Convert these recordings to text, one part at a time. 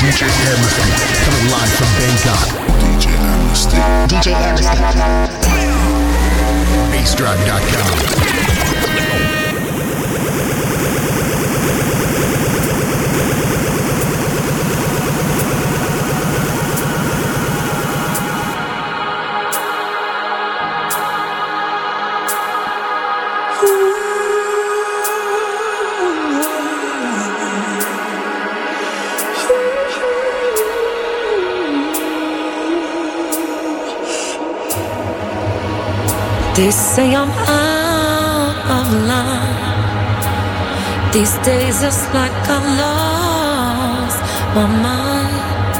DJ Amnesty, coming live from Bangkok. DJ. DJ Amnesty. BassDrive.com. They say I'm out of line. These days it's like I lost my mind.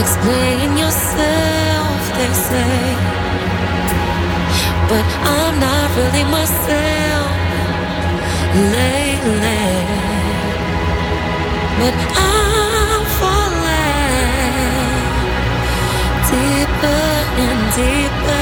Explain yourself, they say. But I'm not really myself lately. But I'm falling deeper and deeper.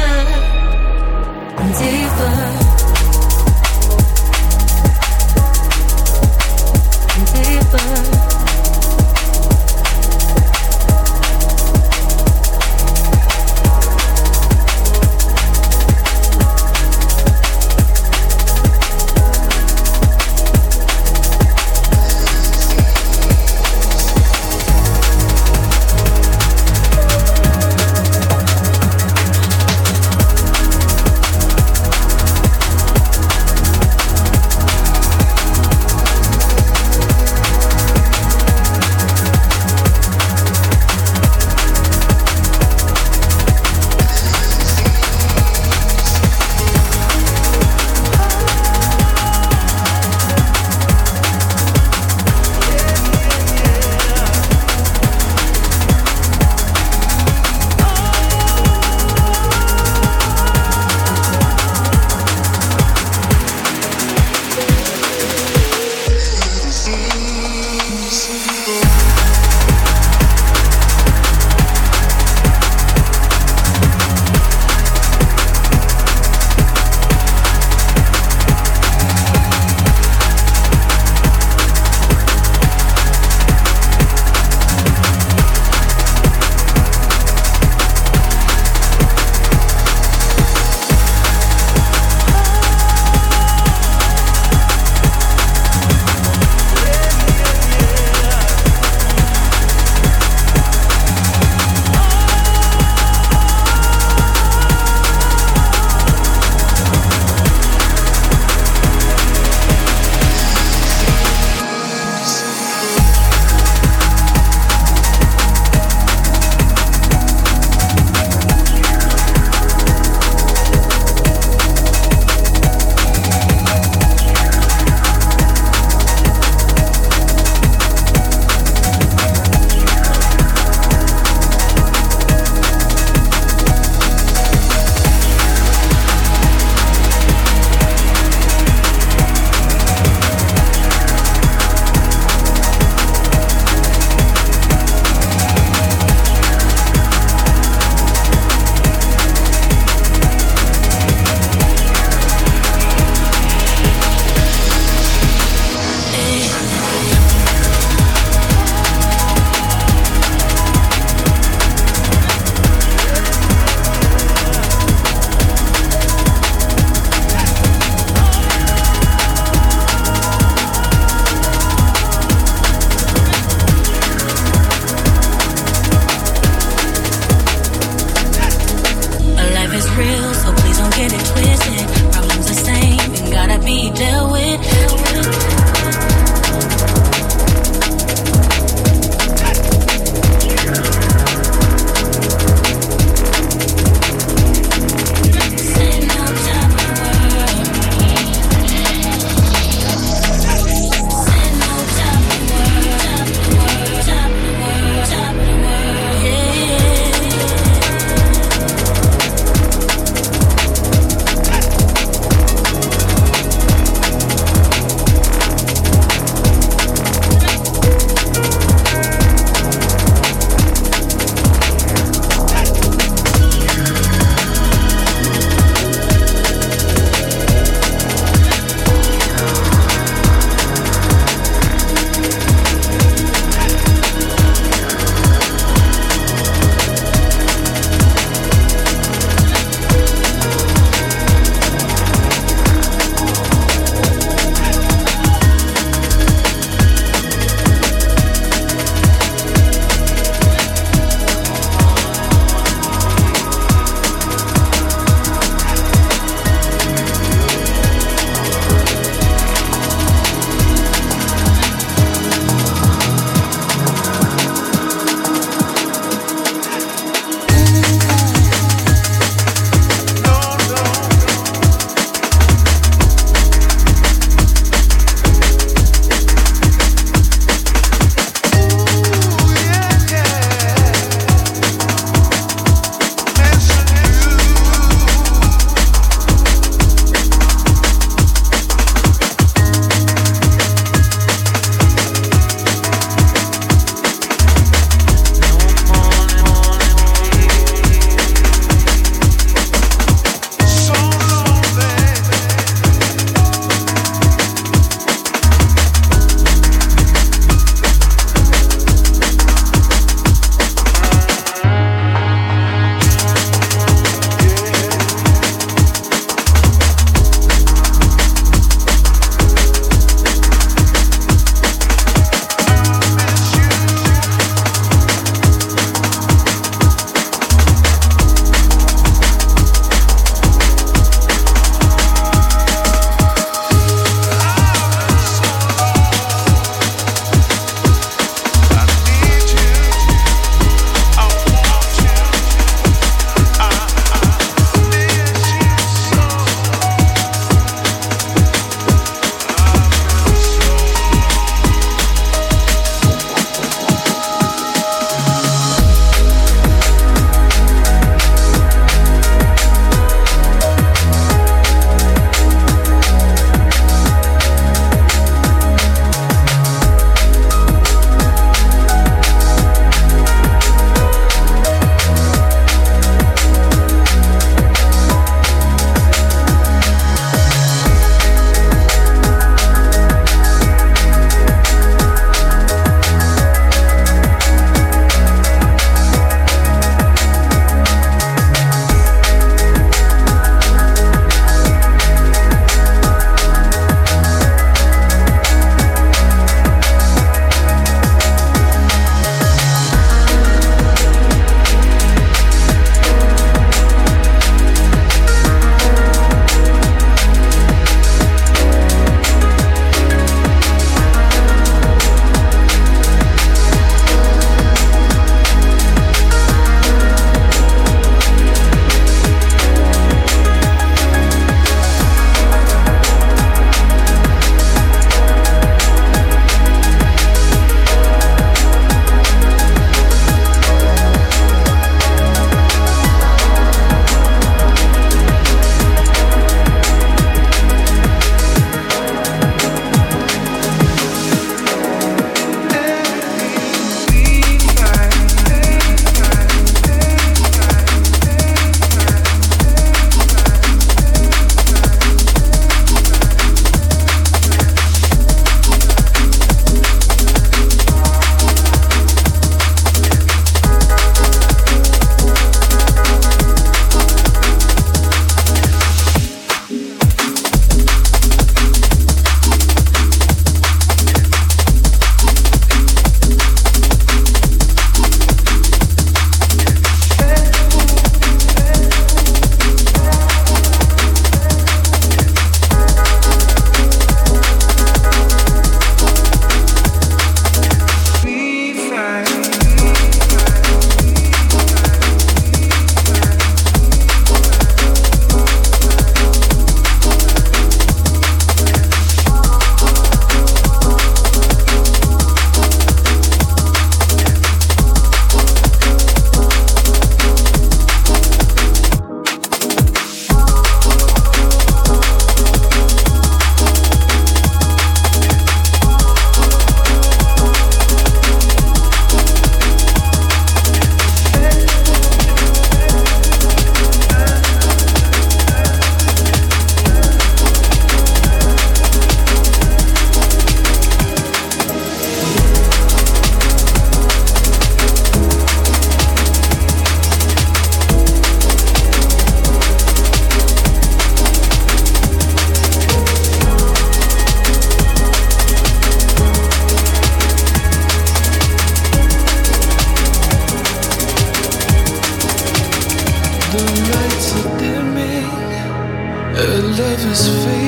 is fading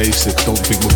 basics, don't think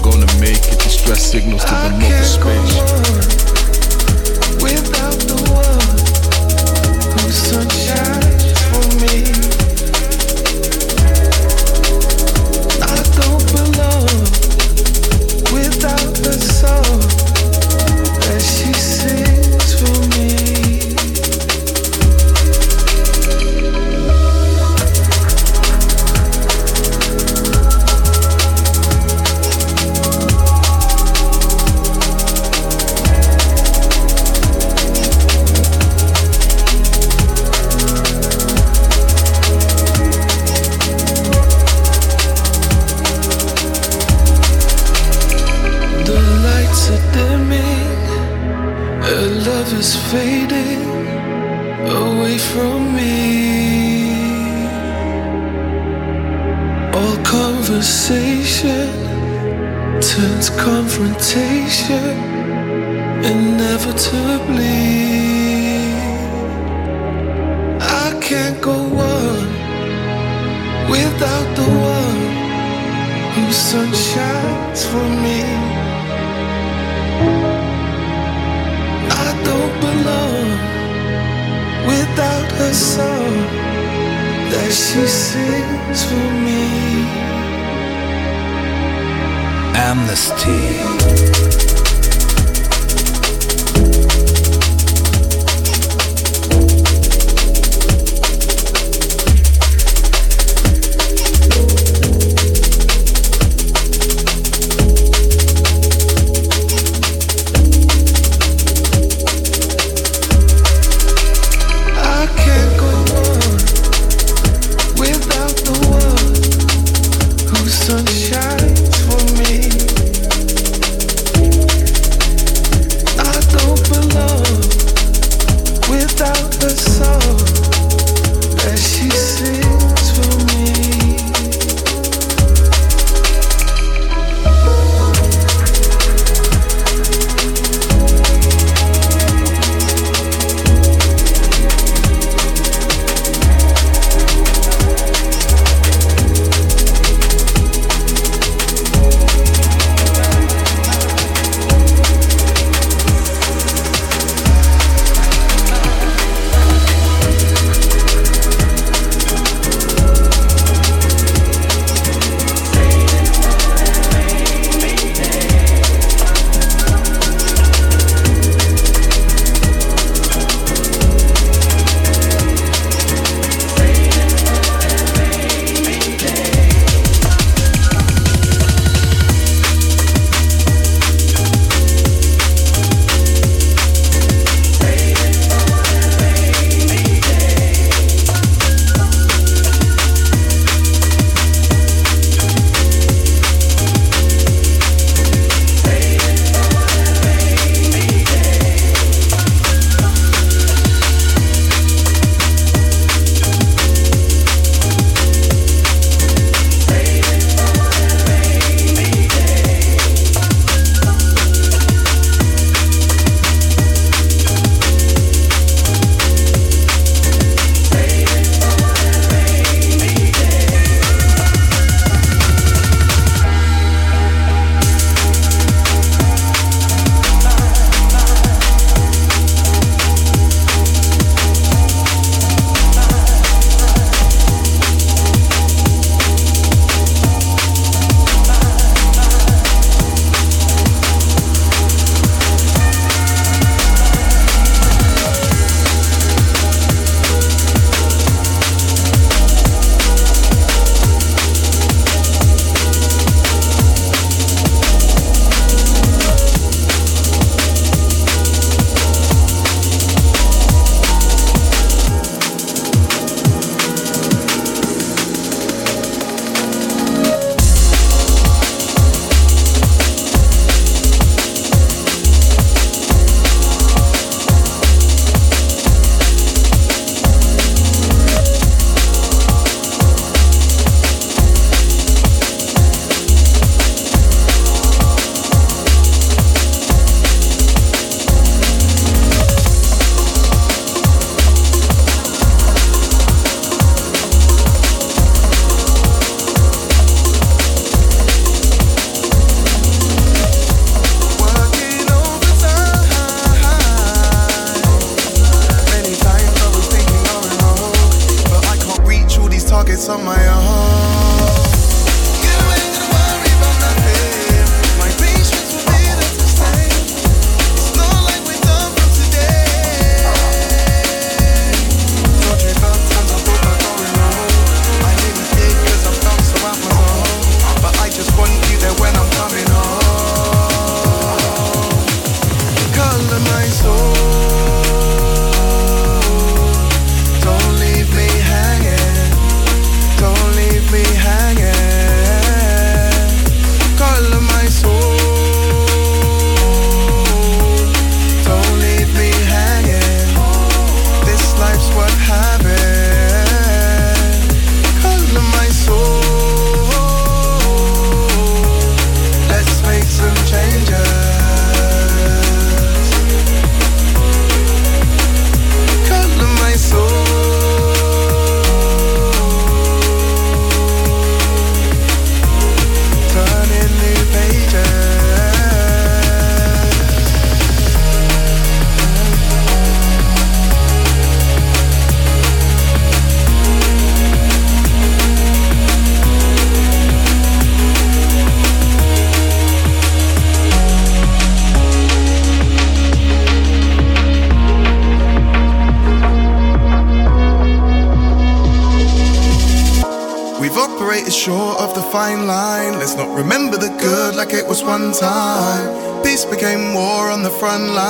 short of the fine line. Let's not remember the good like it was one time. Peace became war on the front line.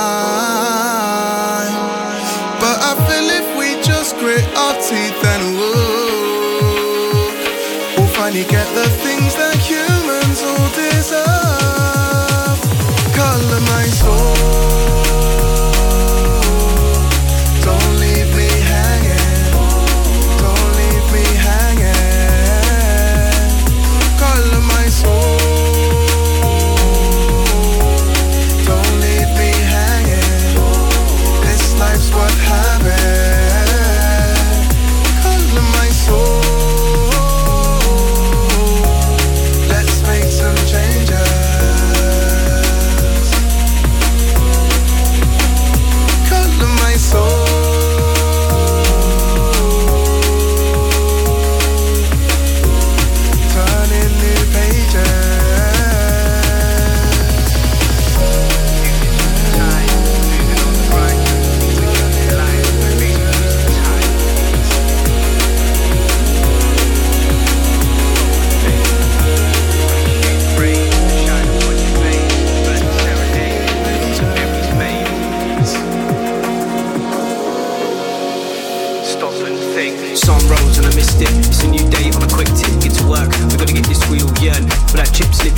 But I feel if we just grit our teeth and look, we'll finally get the things that humans all deserve. Color my soul.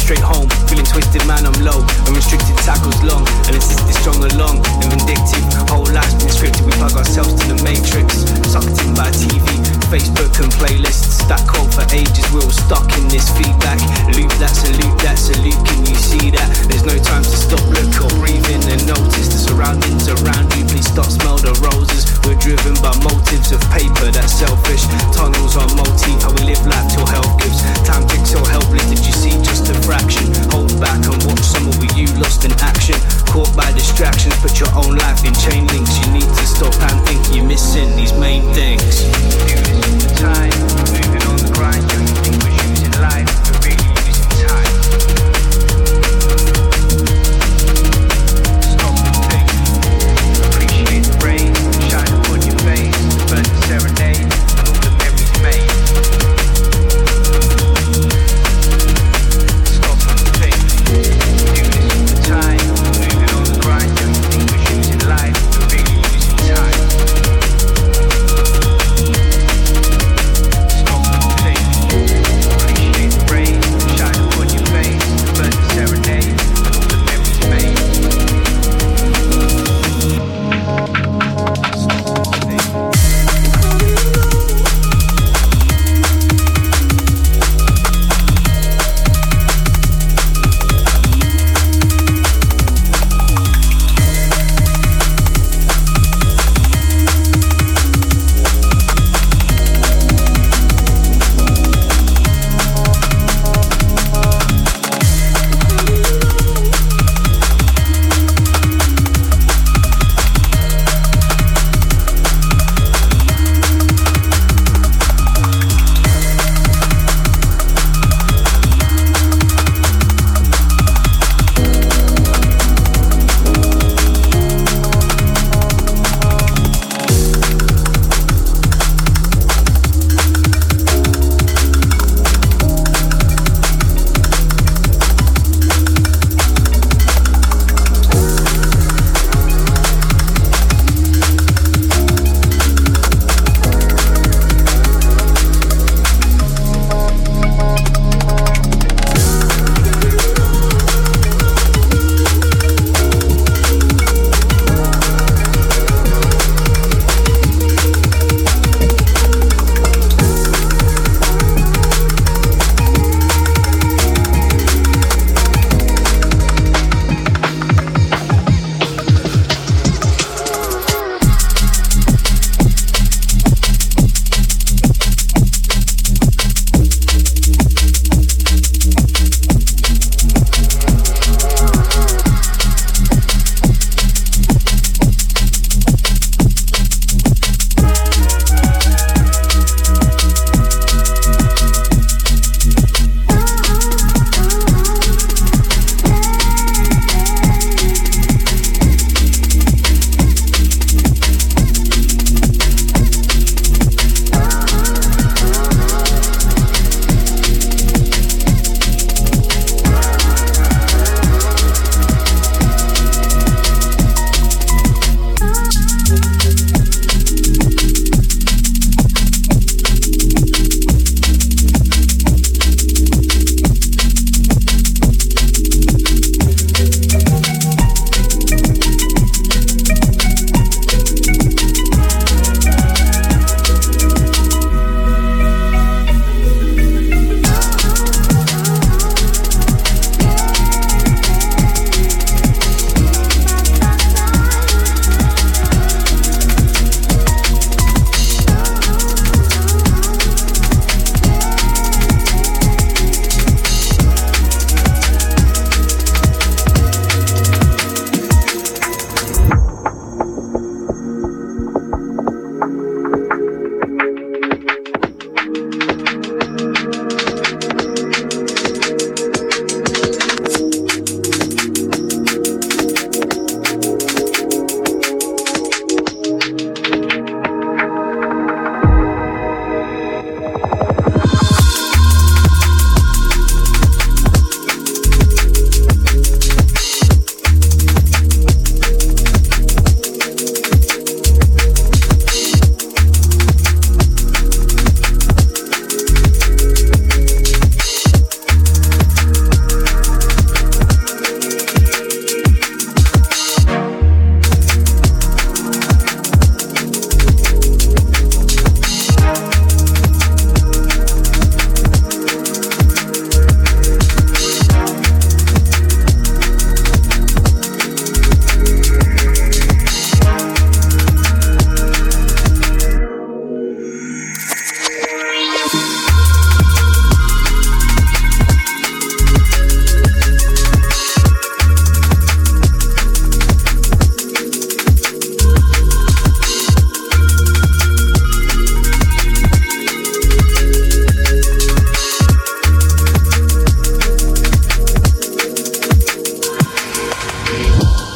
Straight home. Feeling twisted, man, I'm low. And restricted tackles long. And insisted strong along. And vindictive. Whole life's been scripted. We plug ourselves to the matrix. Sucked in by TV, Facebook and playlists. That quote for ages. We're all stuck in this feedback. Loop that, salute that, salute. Can you see that? There's no time to stop, look or breathe in and notice the surroundings around you. Please stop, smell the roses. We're driven by motives of paper that's selfish. Tunnels are motif, how we live life till health gives. Time ticks so helpless, did you see just a fraction? Hold back and watch some of you lost in action. Caught by distractions, put your own life in chain links. You need to stop and think you're missing these main things. All the time, moving on the grind. You think we're using life, but really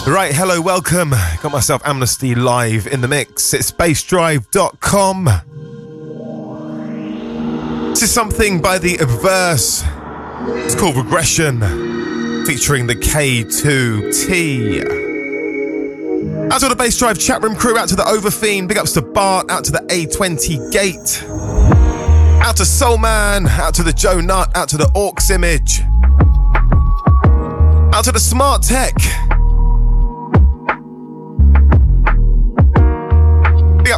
Right, hello, welcome. Got myself Amnesty live in the mix. It's bassdrive.com. This is something by the ob:verse. It's called Regression, featuring the K2T. Out to the Bass Drive chat room crew, out to the Overfiend, big ups to Bart, out to the A20 Gate, out to Soul Man, out to the Joe Nut, out to the Orcs Image, out to the Smart Tech.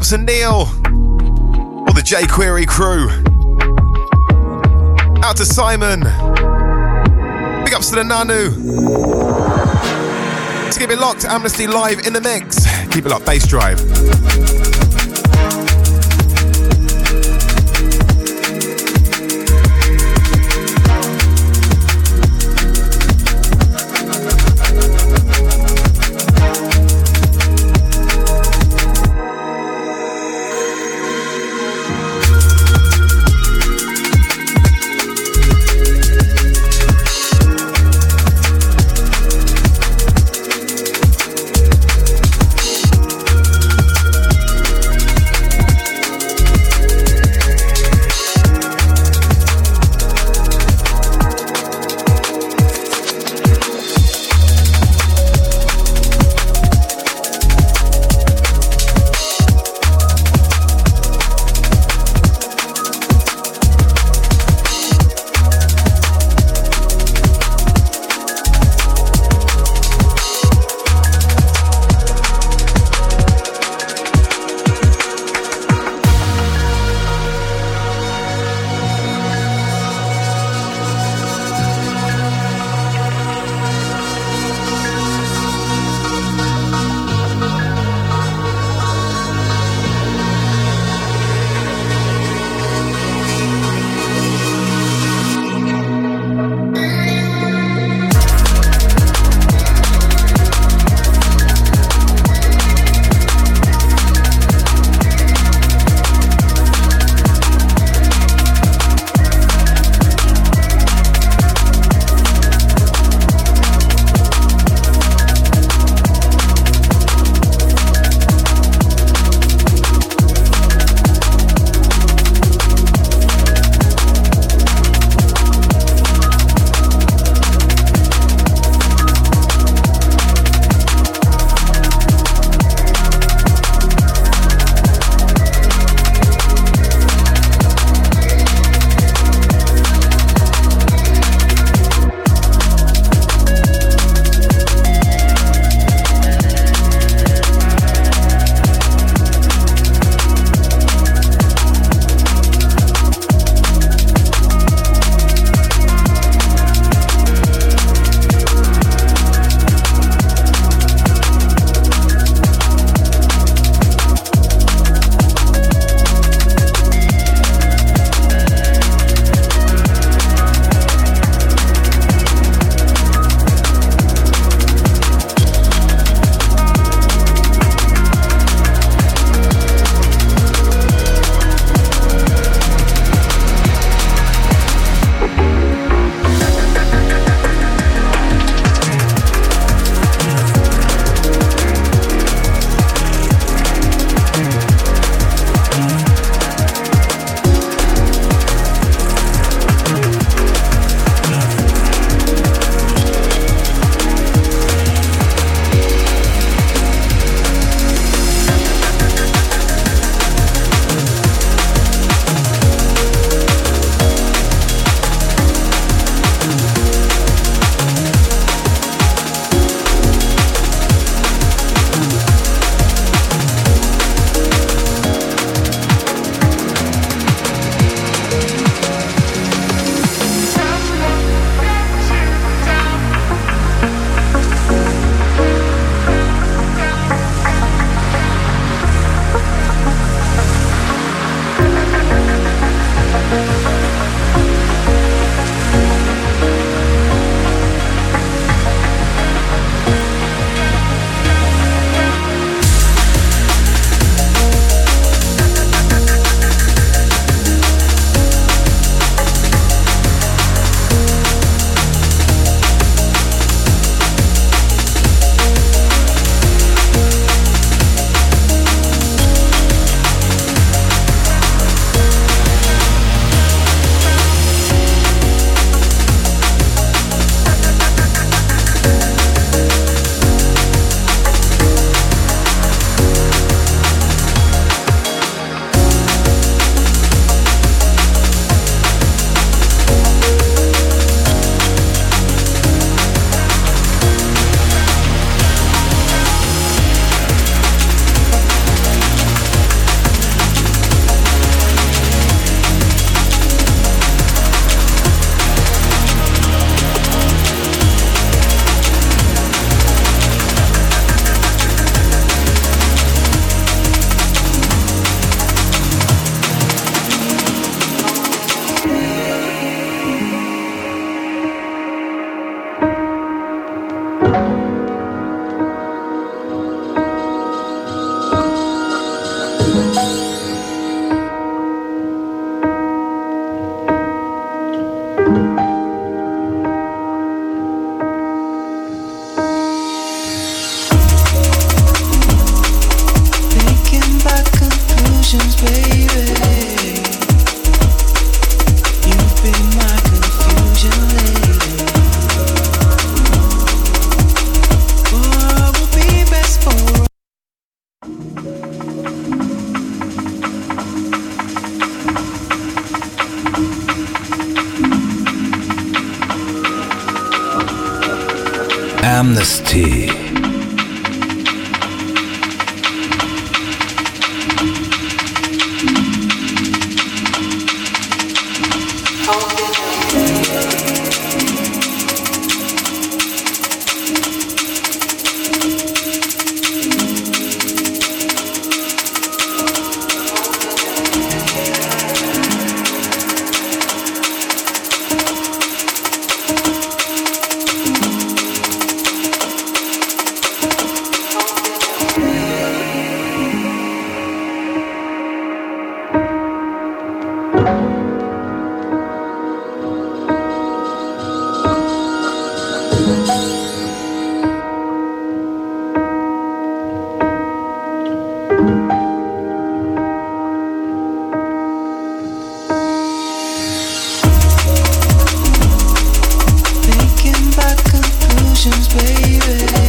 Ups to Neil, or the jQuery crew. Out to Simon. Big ups to the Nanu. To keep it locked, Amnesty Live in the mix. Keep it locked, Bass Drive. Baby.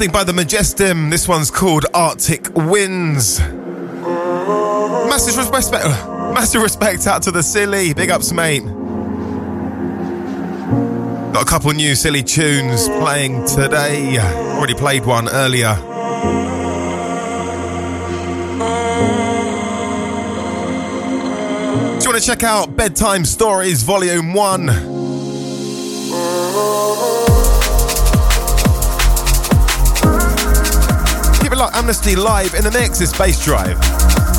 Something by the Majestim. This one's called Arctic Winds. Massive respect, massive respect out to the Sili. Big ups, mate. Got a couple new Sili tunes playing today. Already played one earlier. Do you want to check out Bedtime Stories Volume 1? Amnesty Live in the mix is BassDrive.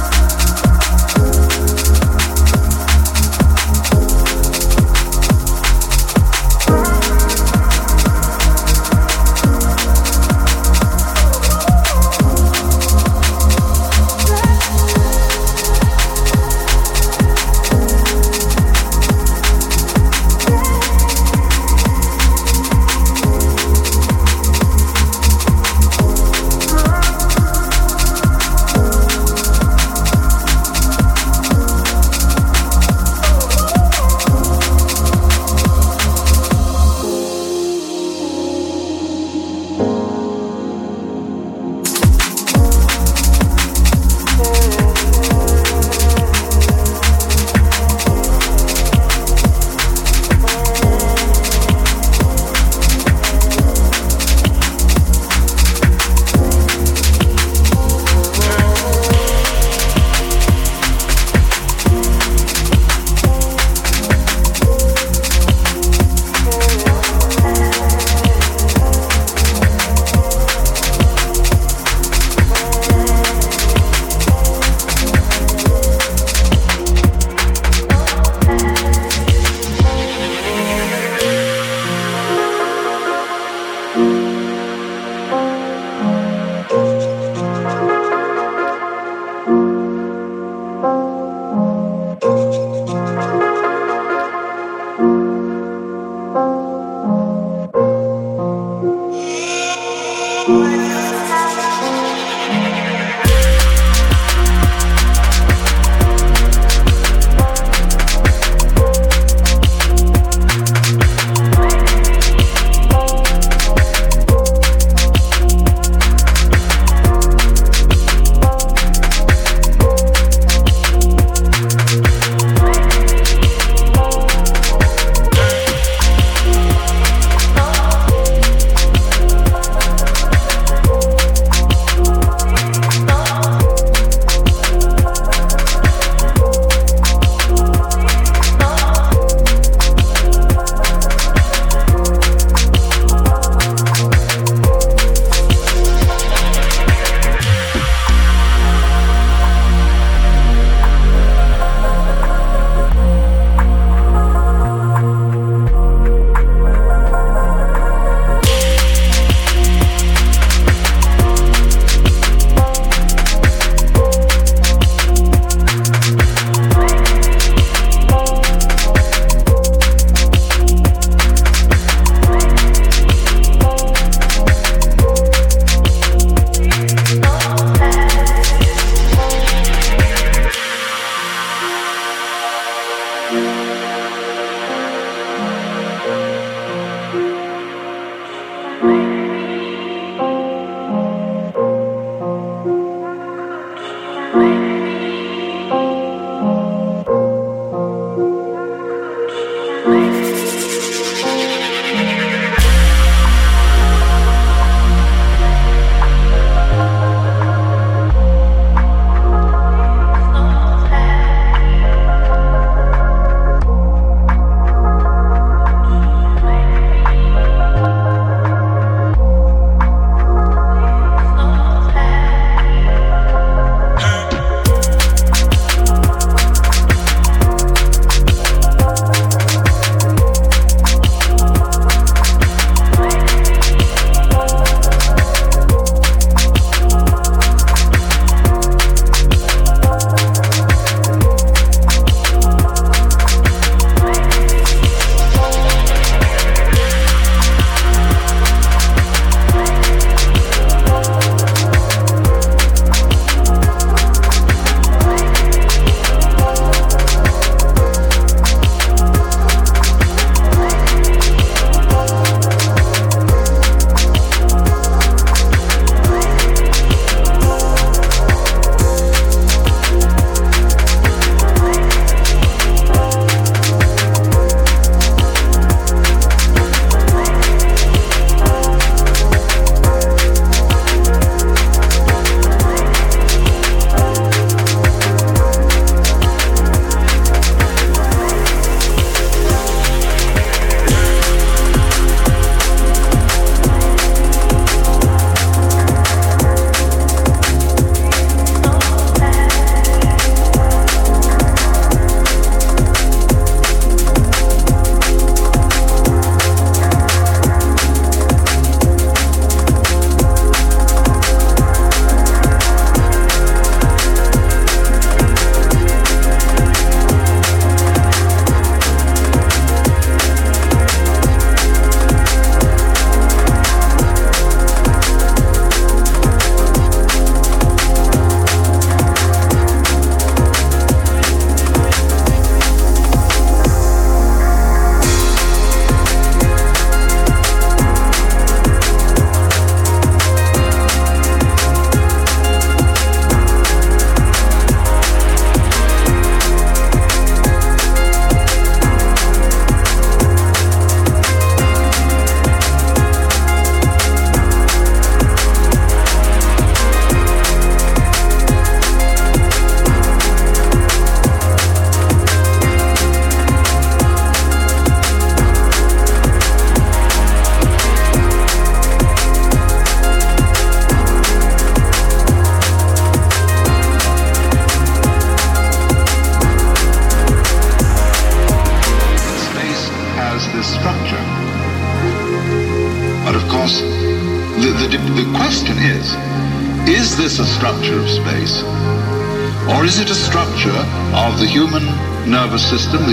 System,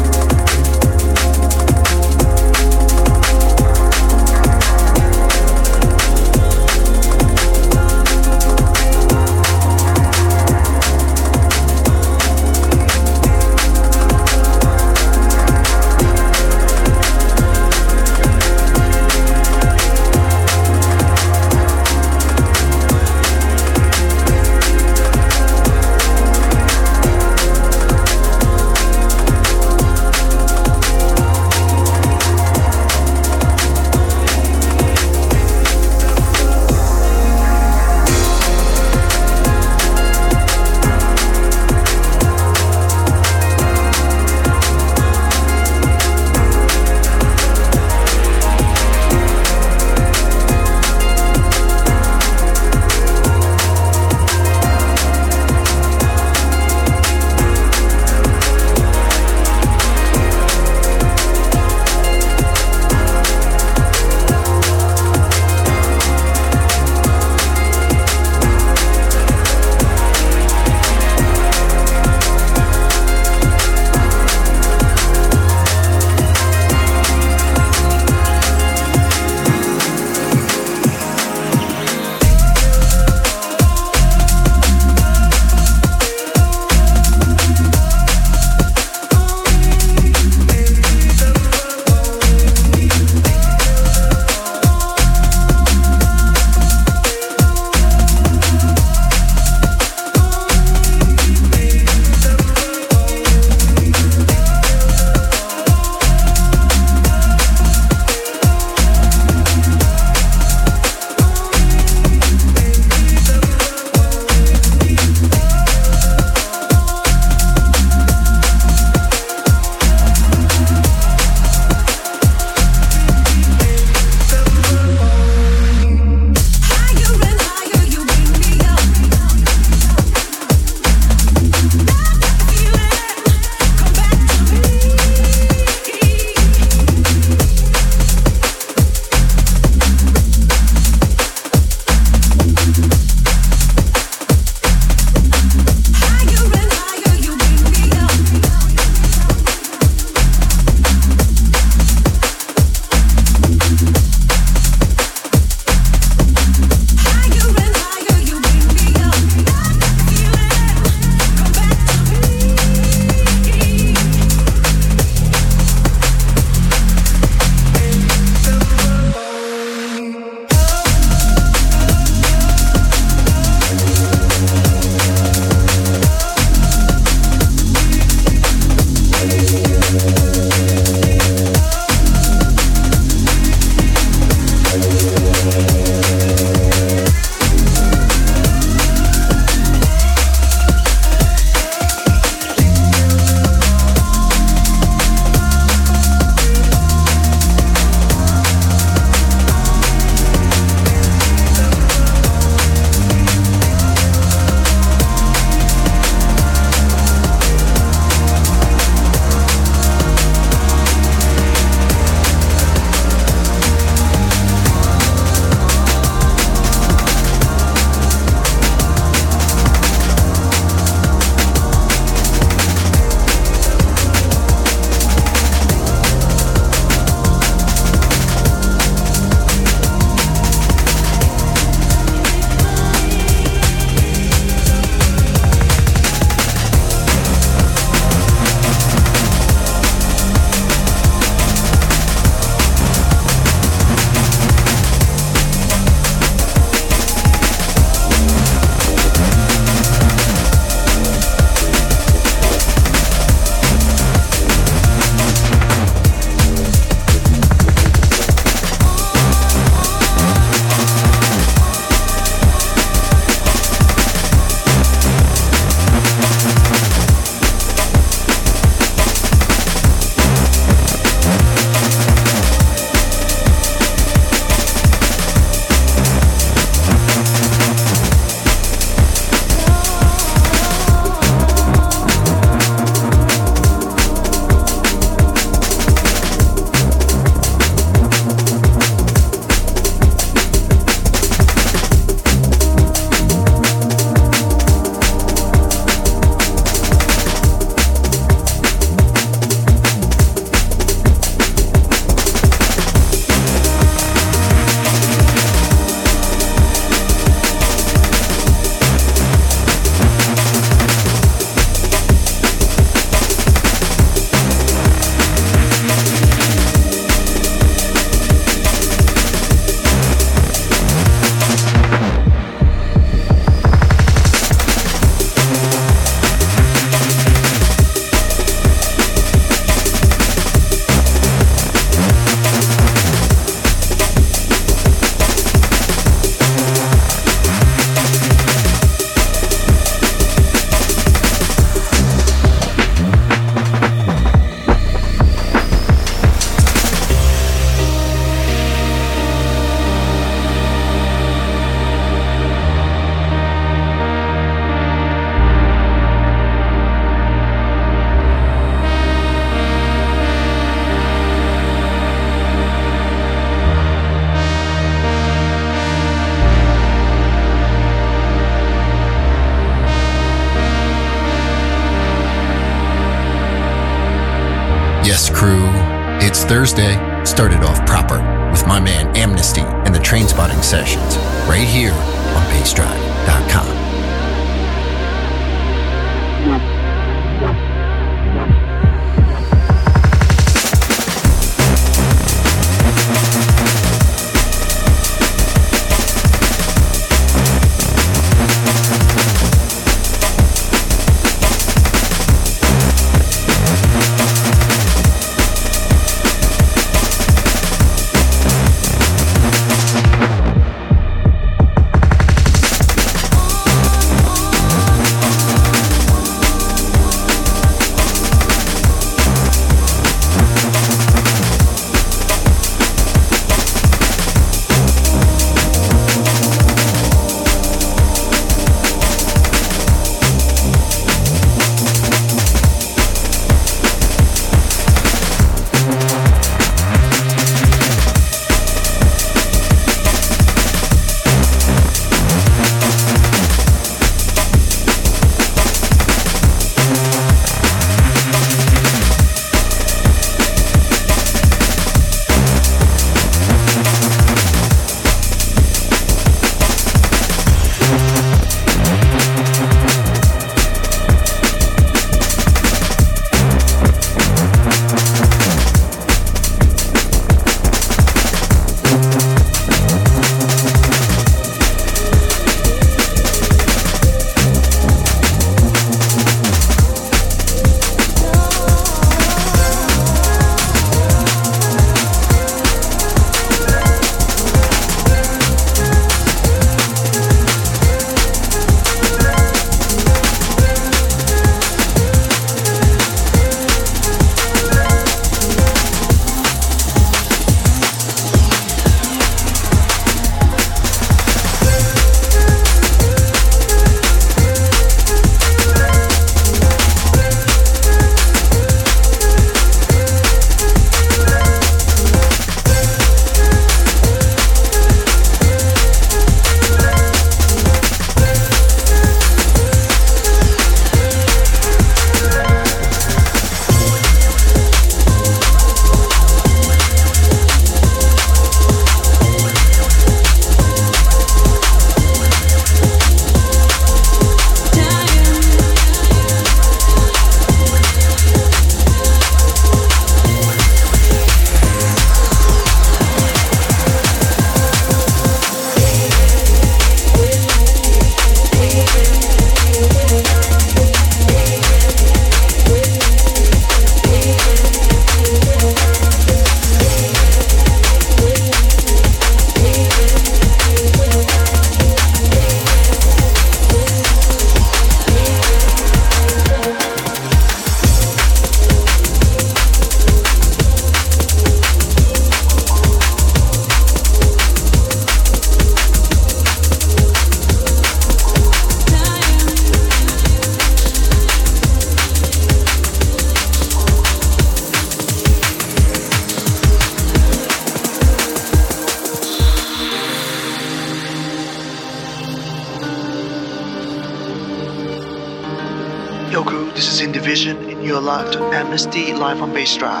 Live Drive.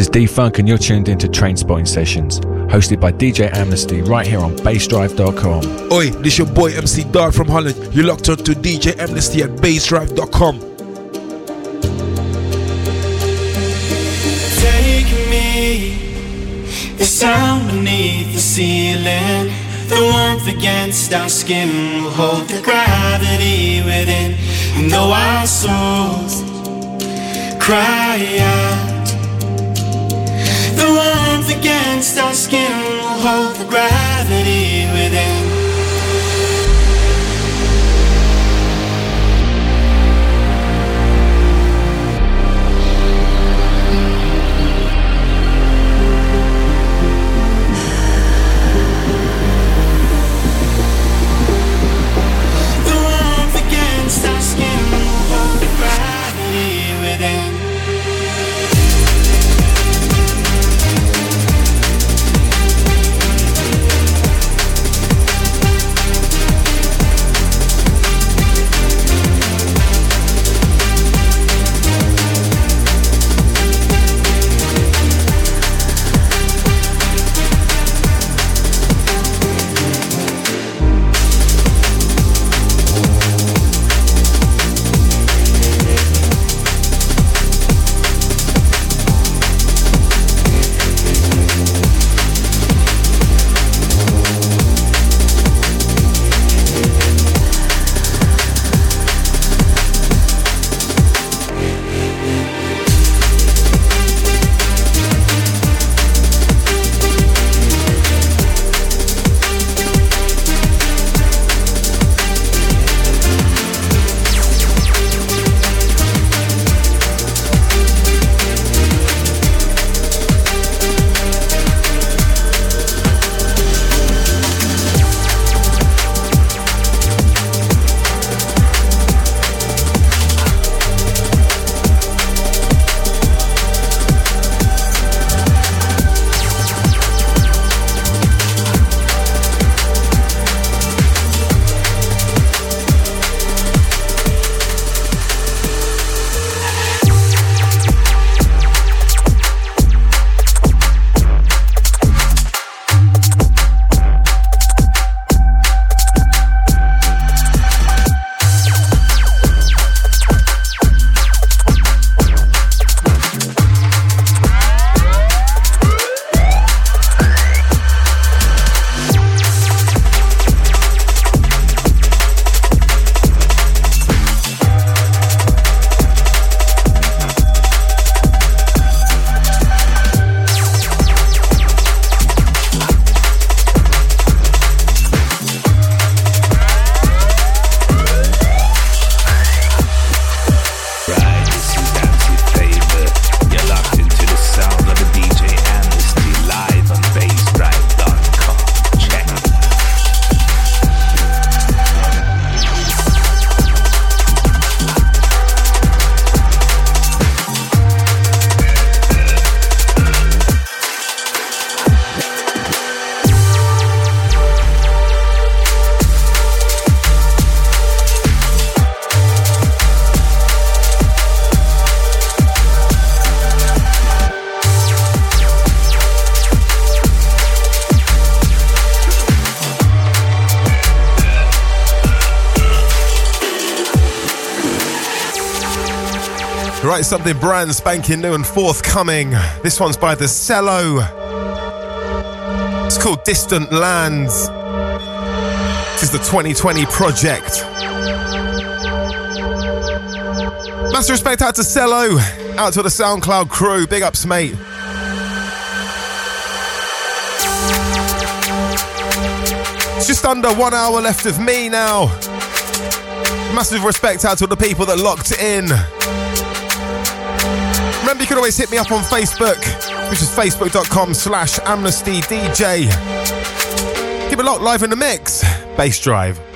Is D Funk, and you're tuned into Trainspotting Sessions, hosted by DJ Amnesty, right here on BassDrive.com. Oi, this your boy MC Dar from Holland. You're locked on to DJ Amnesty at BassDrive.com. Take me, the sound beneath the ceiling, the warmth against our skin will hold the gravity within. And though our souls cry out, against our skin will hold the gravity within. Something brand spanking new and forthcoming. This one's by the CELO. It's called Distant Lands. This is the 2020 project. Massive respect out to CELO, out to the SoundCloud crew. Big ups, mate. It's just under one hour left of me now. Massive respect out to the people that locked in. Can always hit me up on Facebook, which is facebook.com slash amnestydj. Keep it locked live in the mix. BassDrive.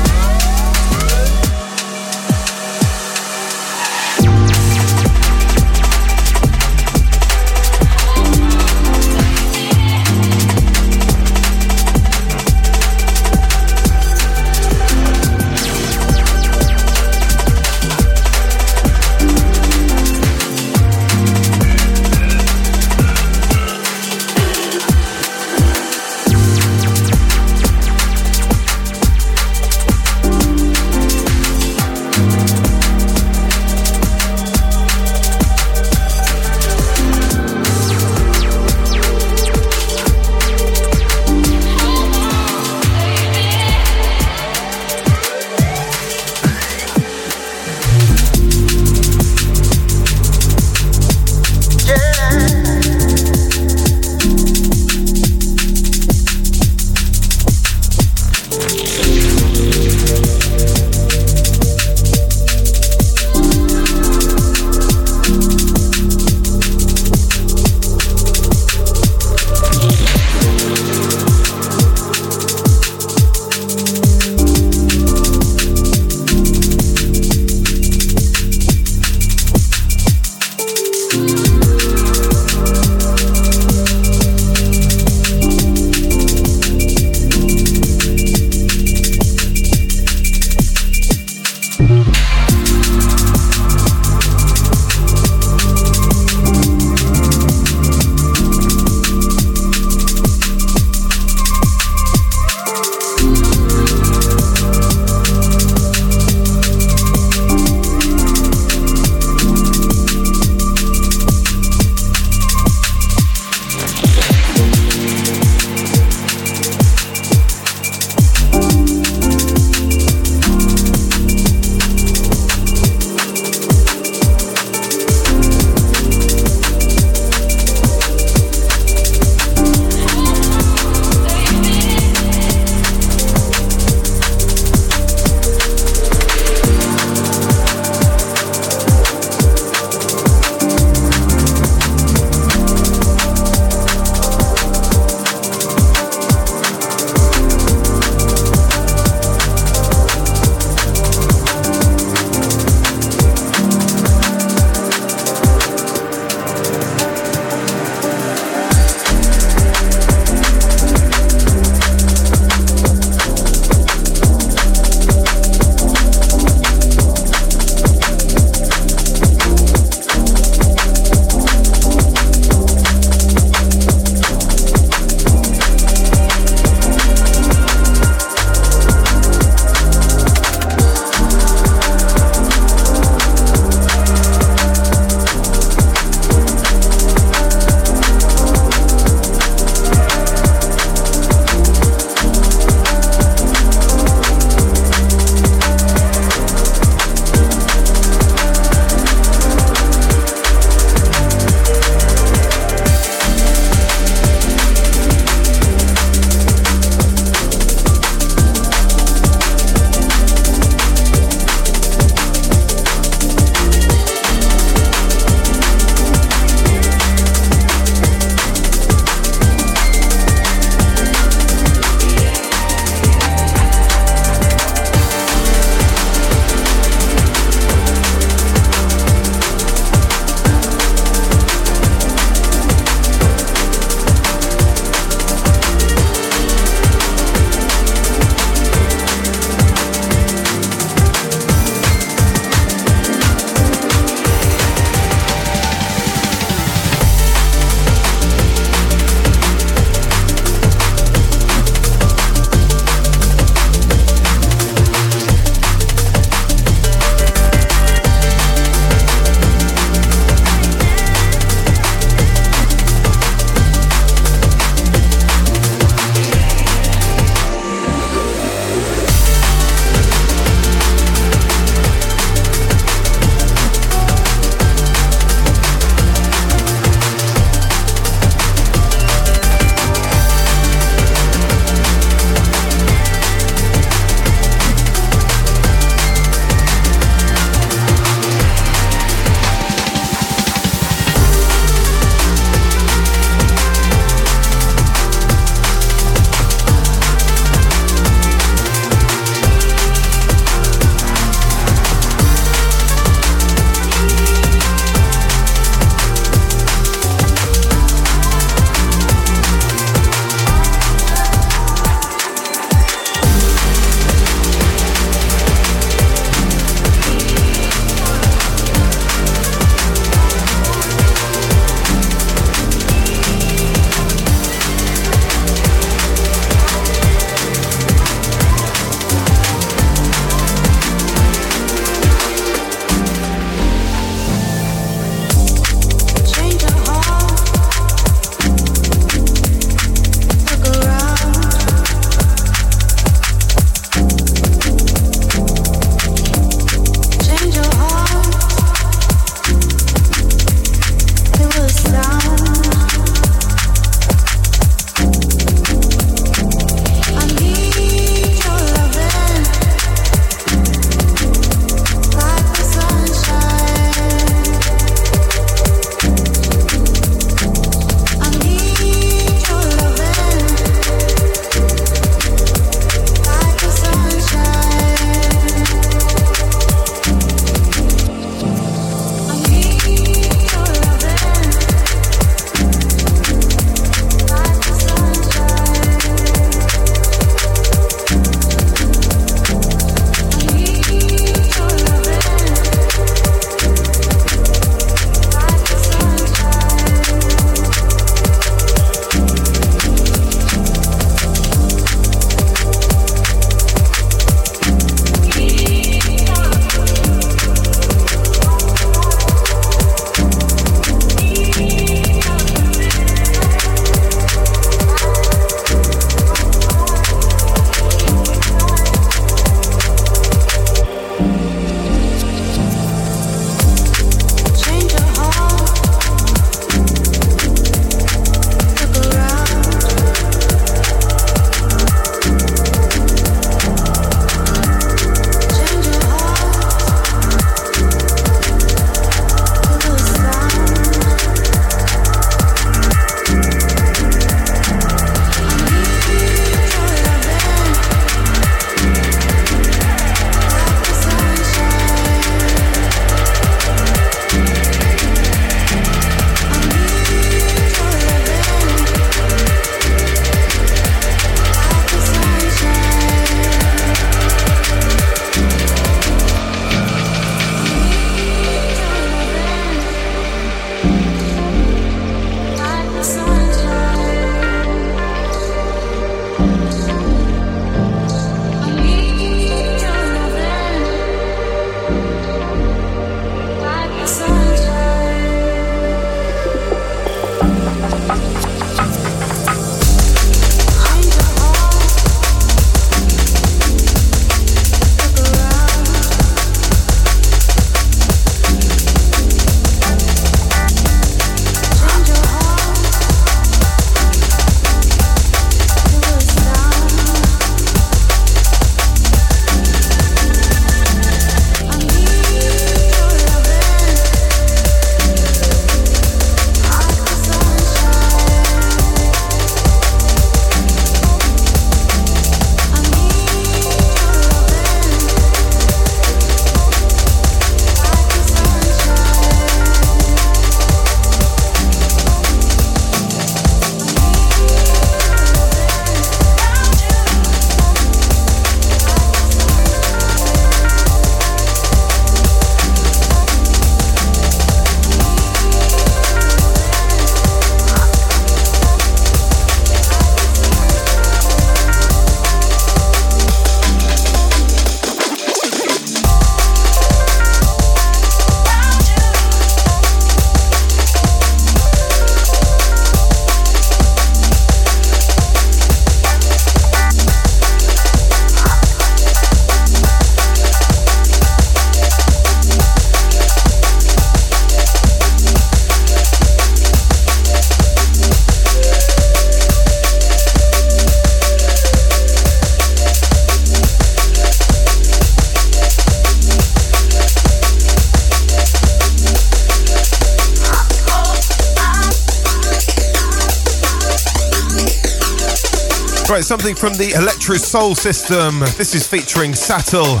Right, something from the Electrosoul System. This is featuring Satl.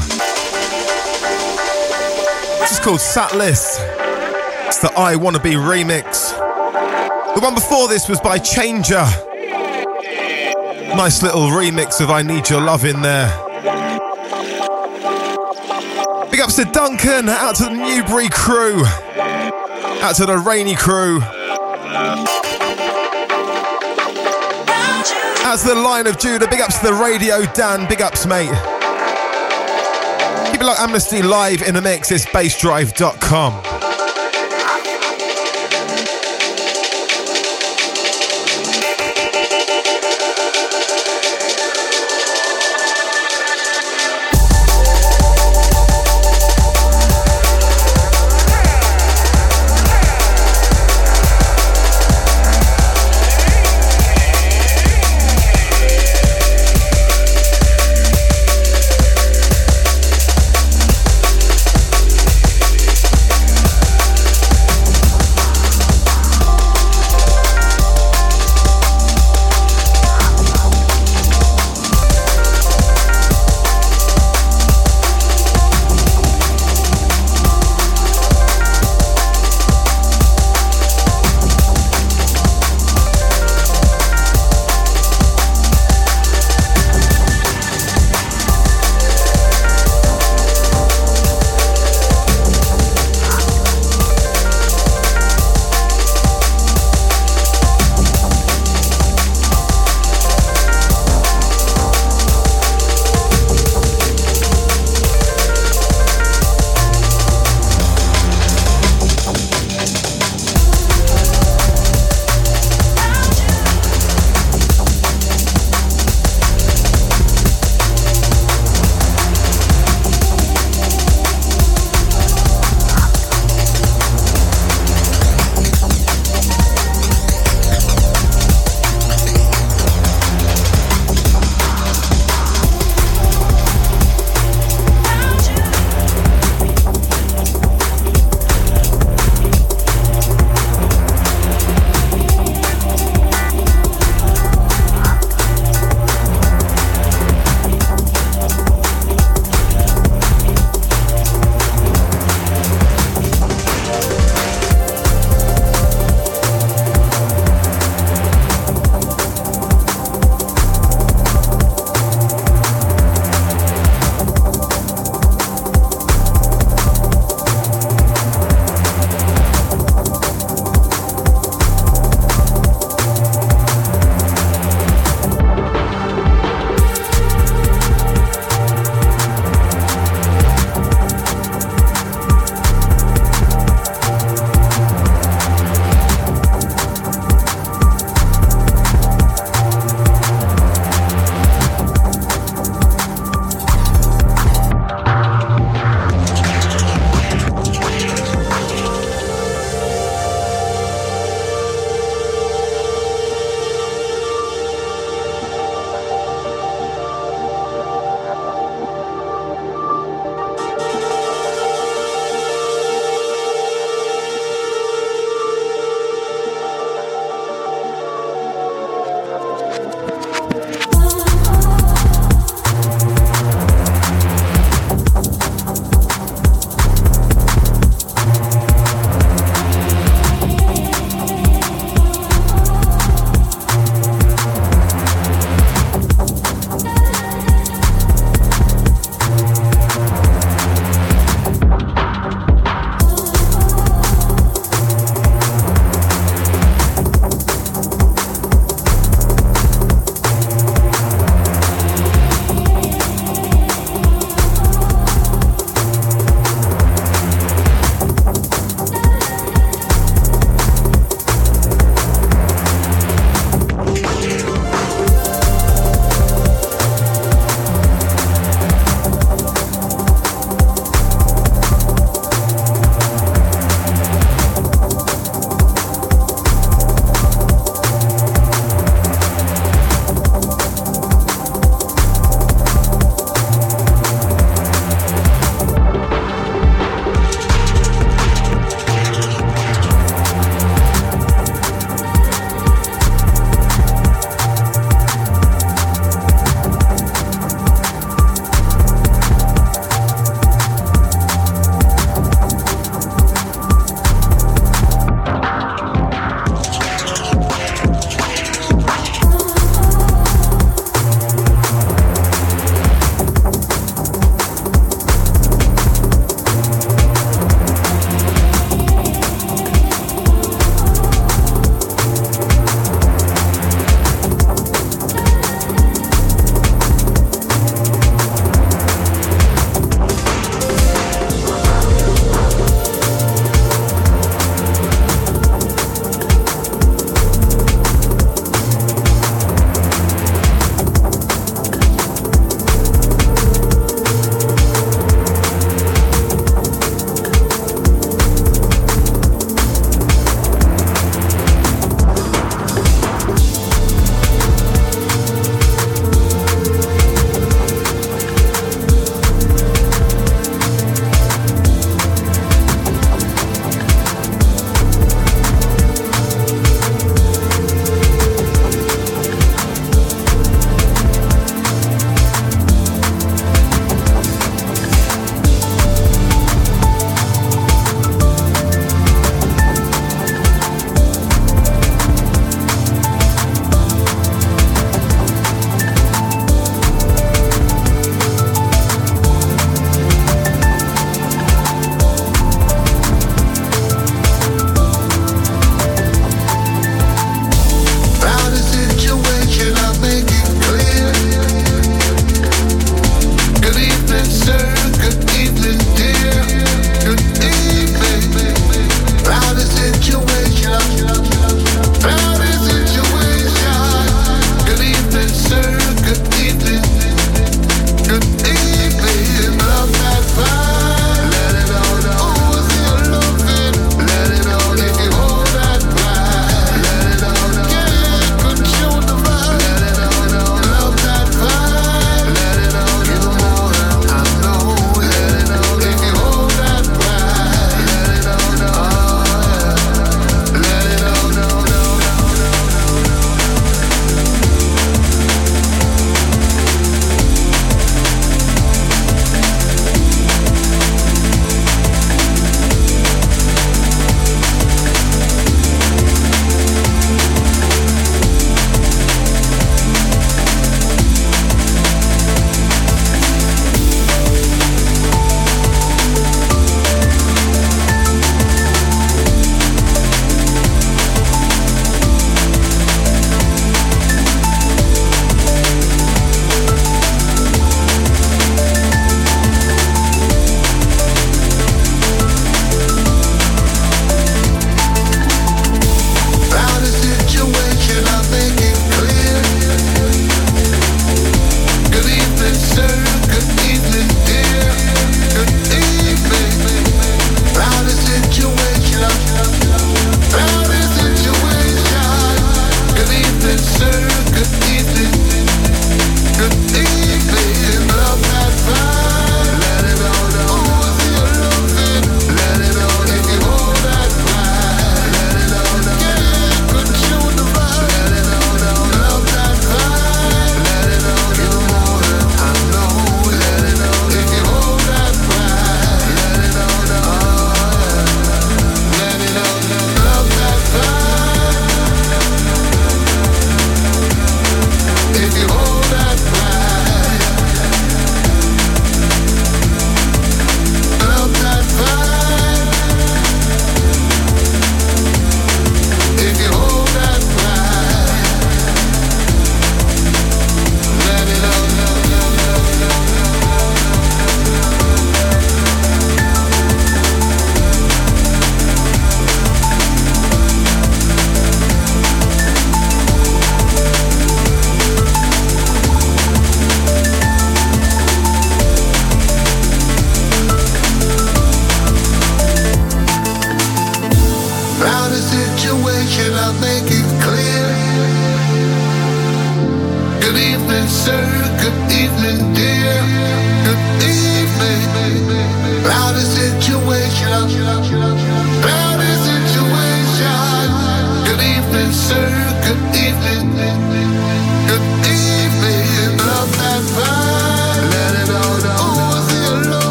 This is called Satless. It's the I Wannabe remix. The one before this was by Changer. Nice little remix of I Need Your Lovin there. Big ups to Duncan, out to the Newbury crew, out to the Rainy crew. To the line of Judah, big ups to the radio Dan, big ups, mate. Keep it like Amnesty live in the mix, it's bassdrive.com.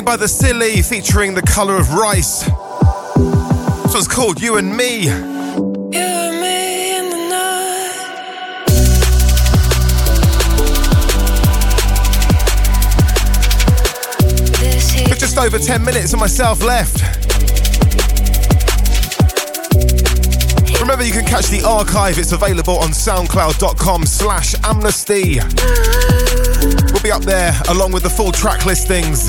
something by the Sili featuring the colour of rice. This one's called You and Me. Just over 10 minutes of myself left. Remember, you can catch the archive. It's available on soundcloud.com slash amnesty. We'll be up there along with the full track listings.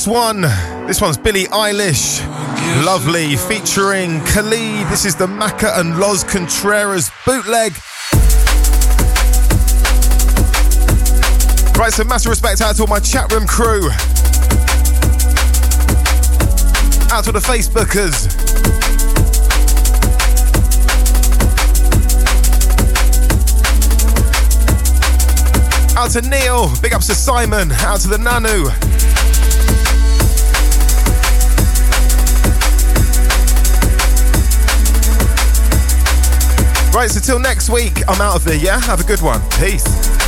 This one. This one's Billie Eilish. Lovely, featuring Khalid. This is the Macca and Loz Contreras bootleg. Right, so massive respect out to all my chat room crew. Out to the Facebookers. Out to Neil. Big ups to Simon. Out to the Nanu. Right, so till next week, I'm out of here, yeah? Have a good one. Peace.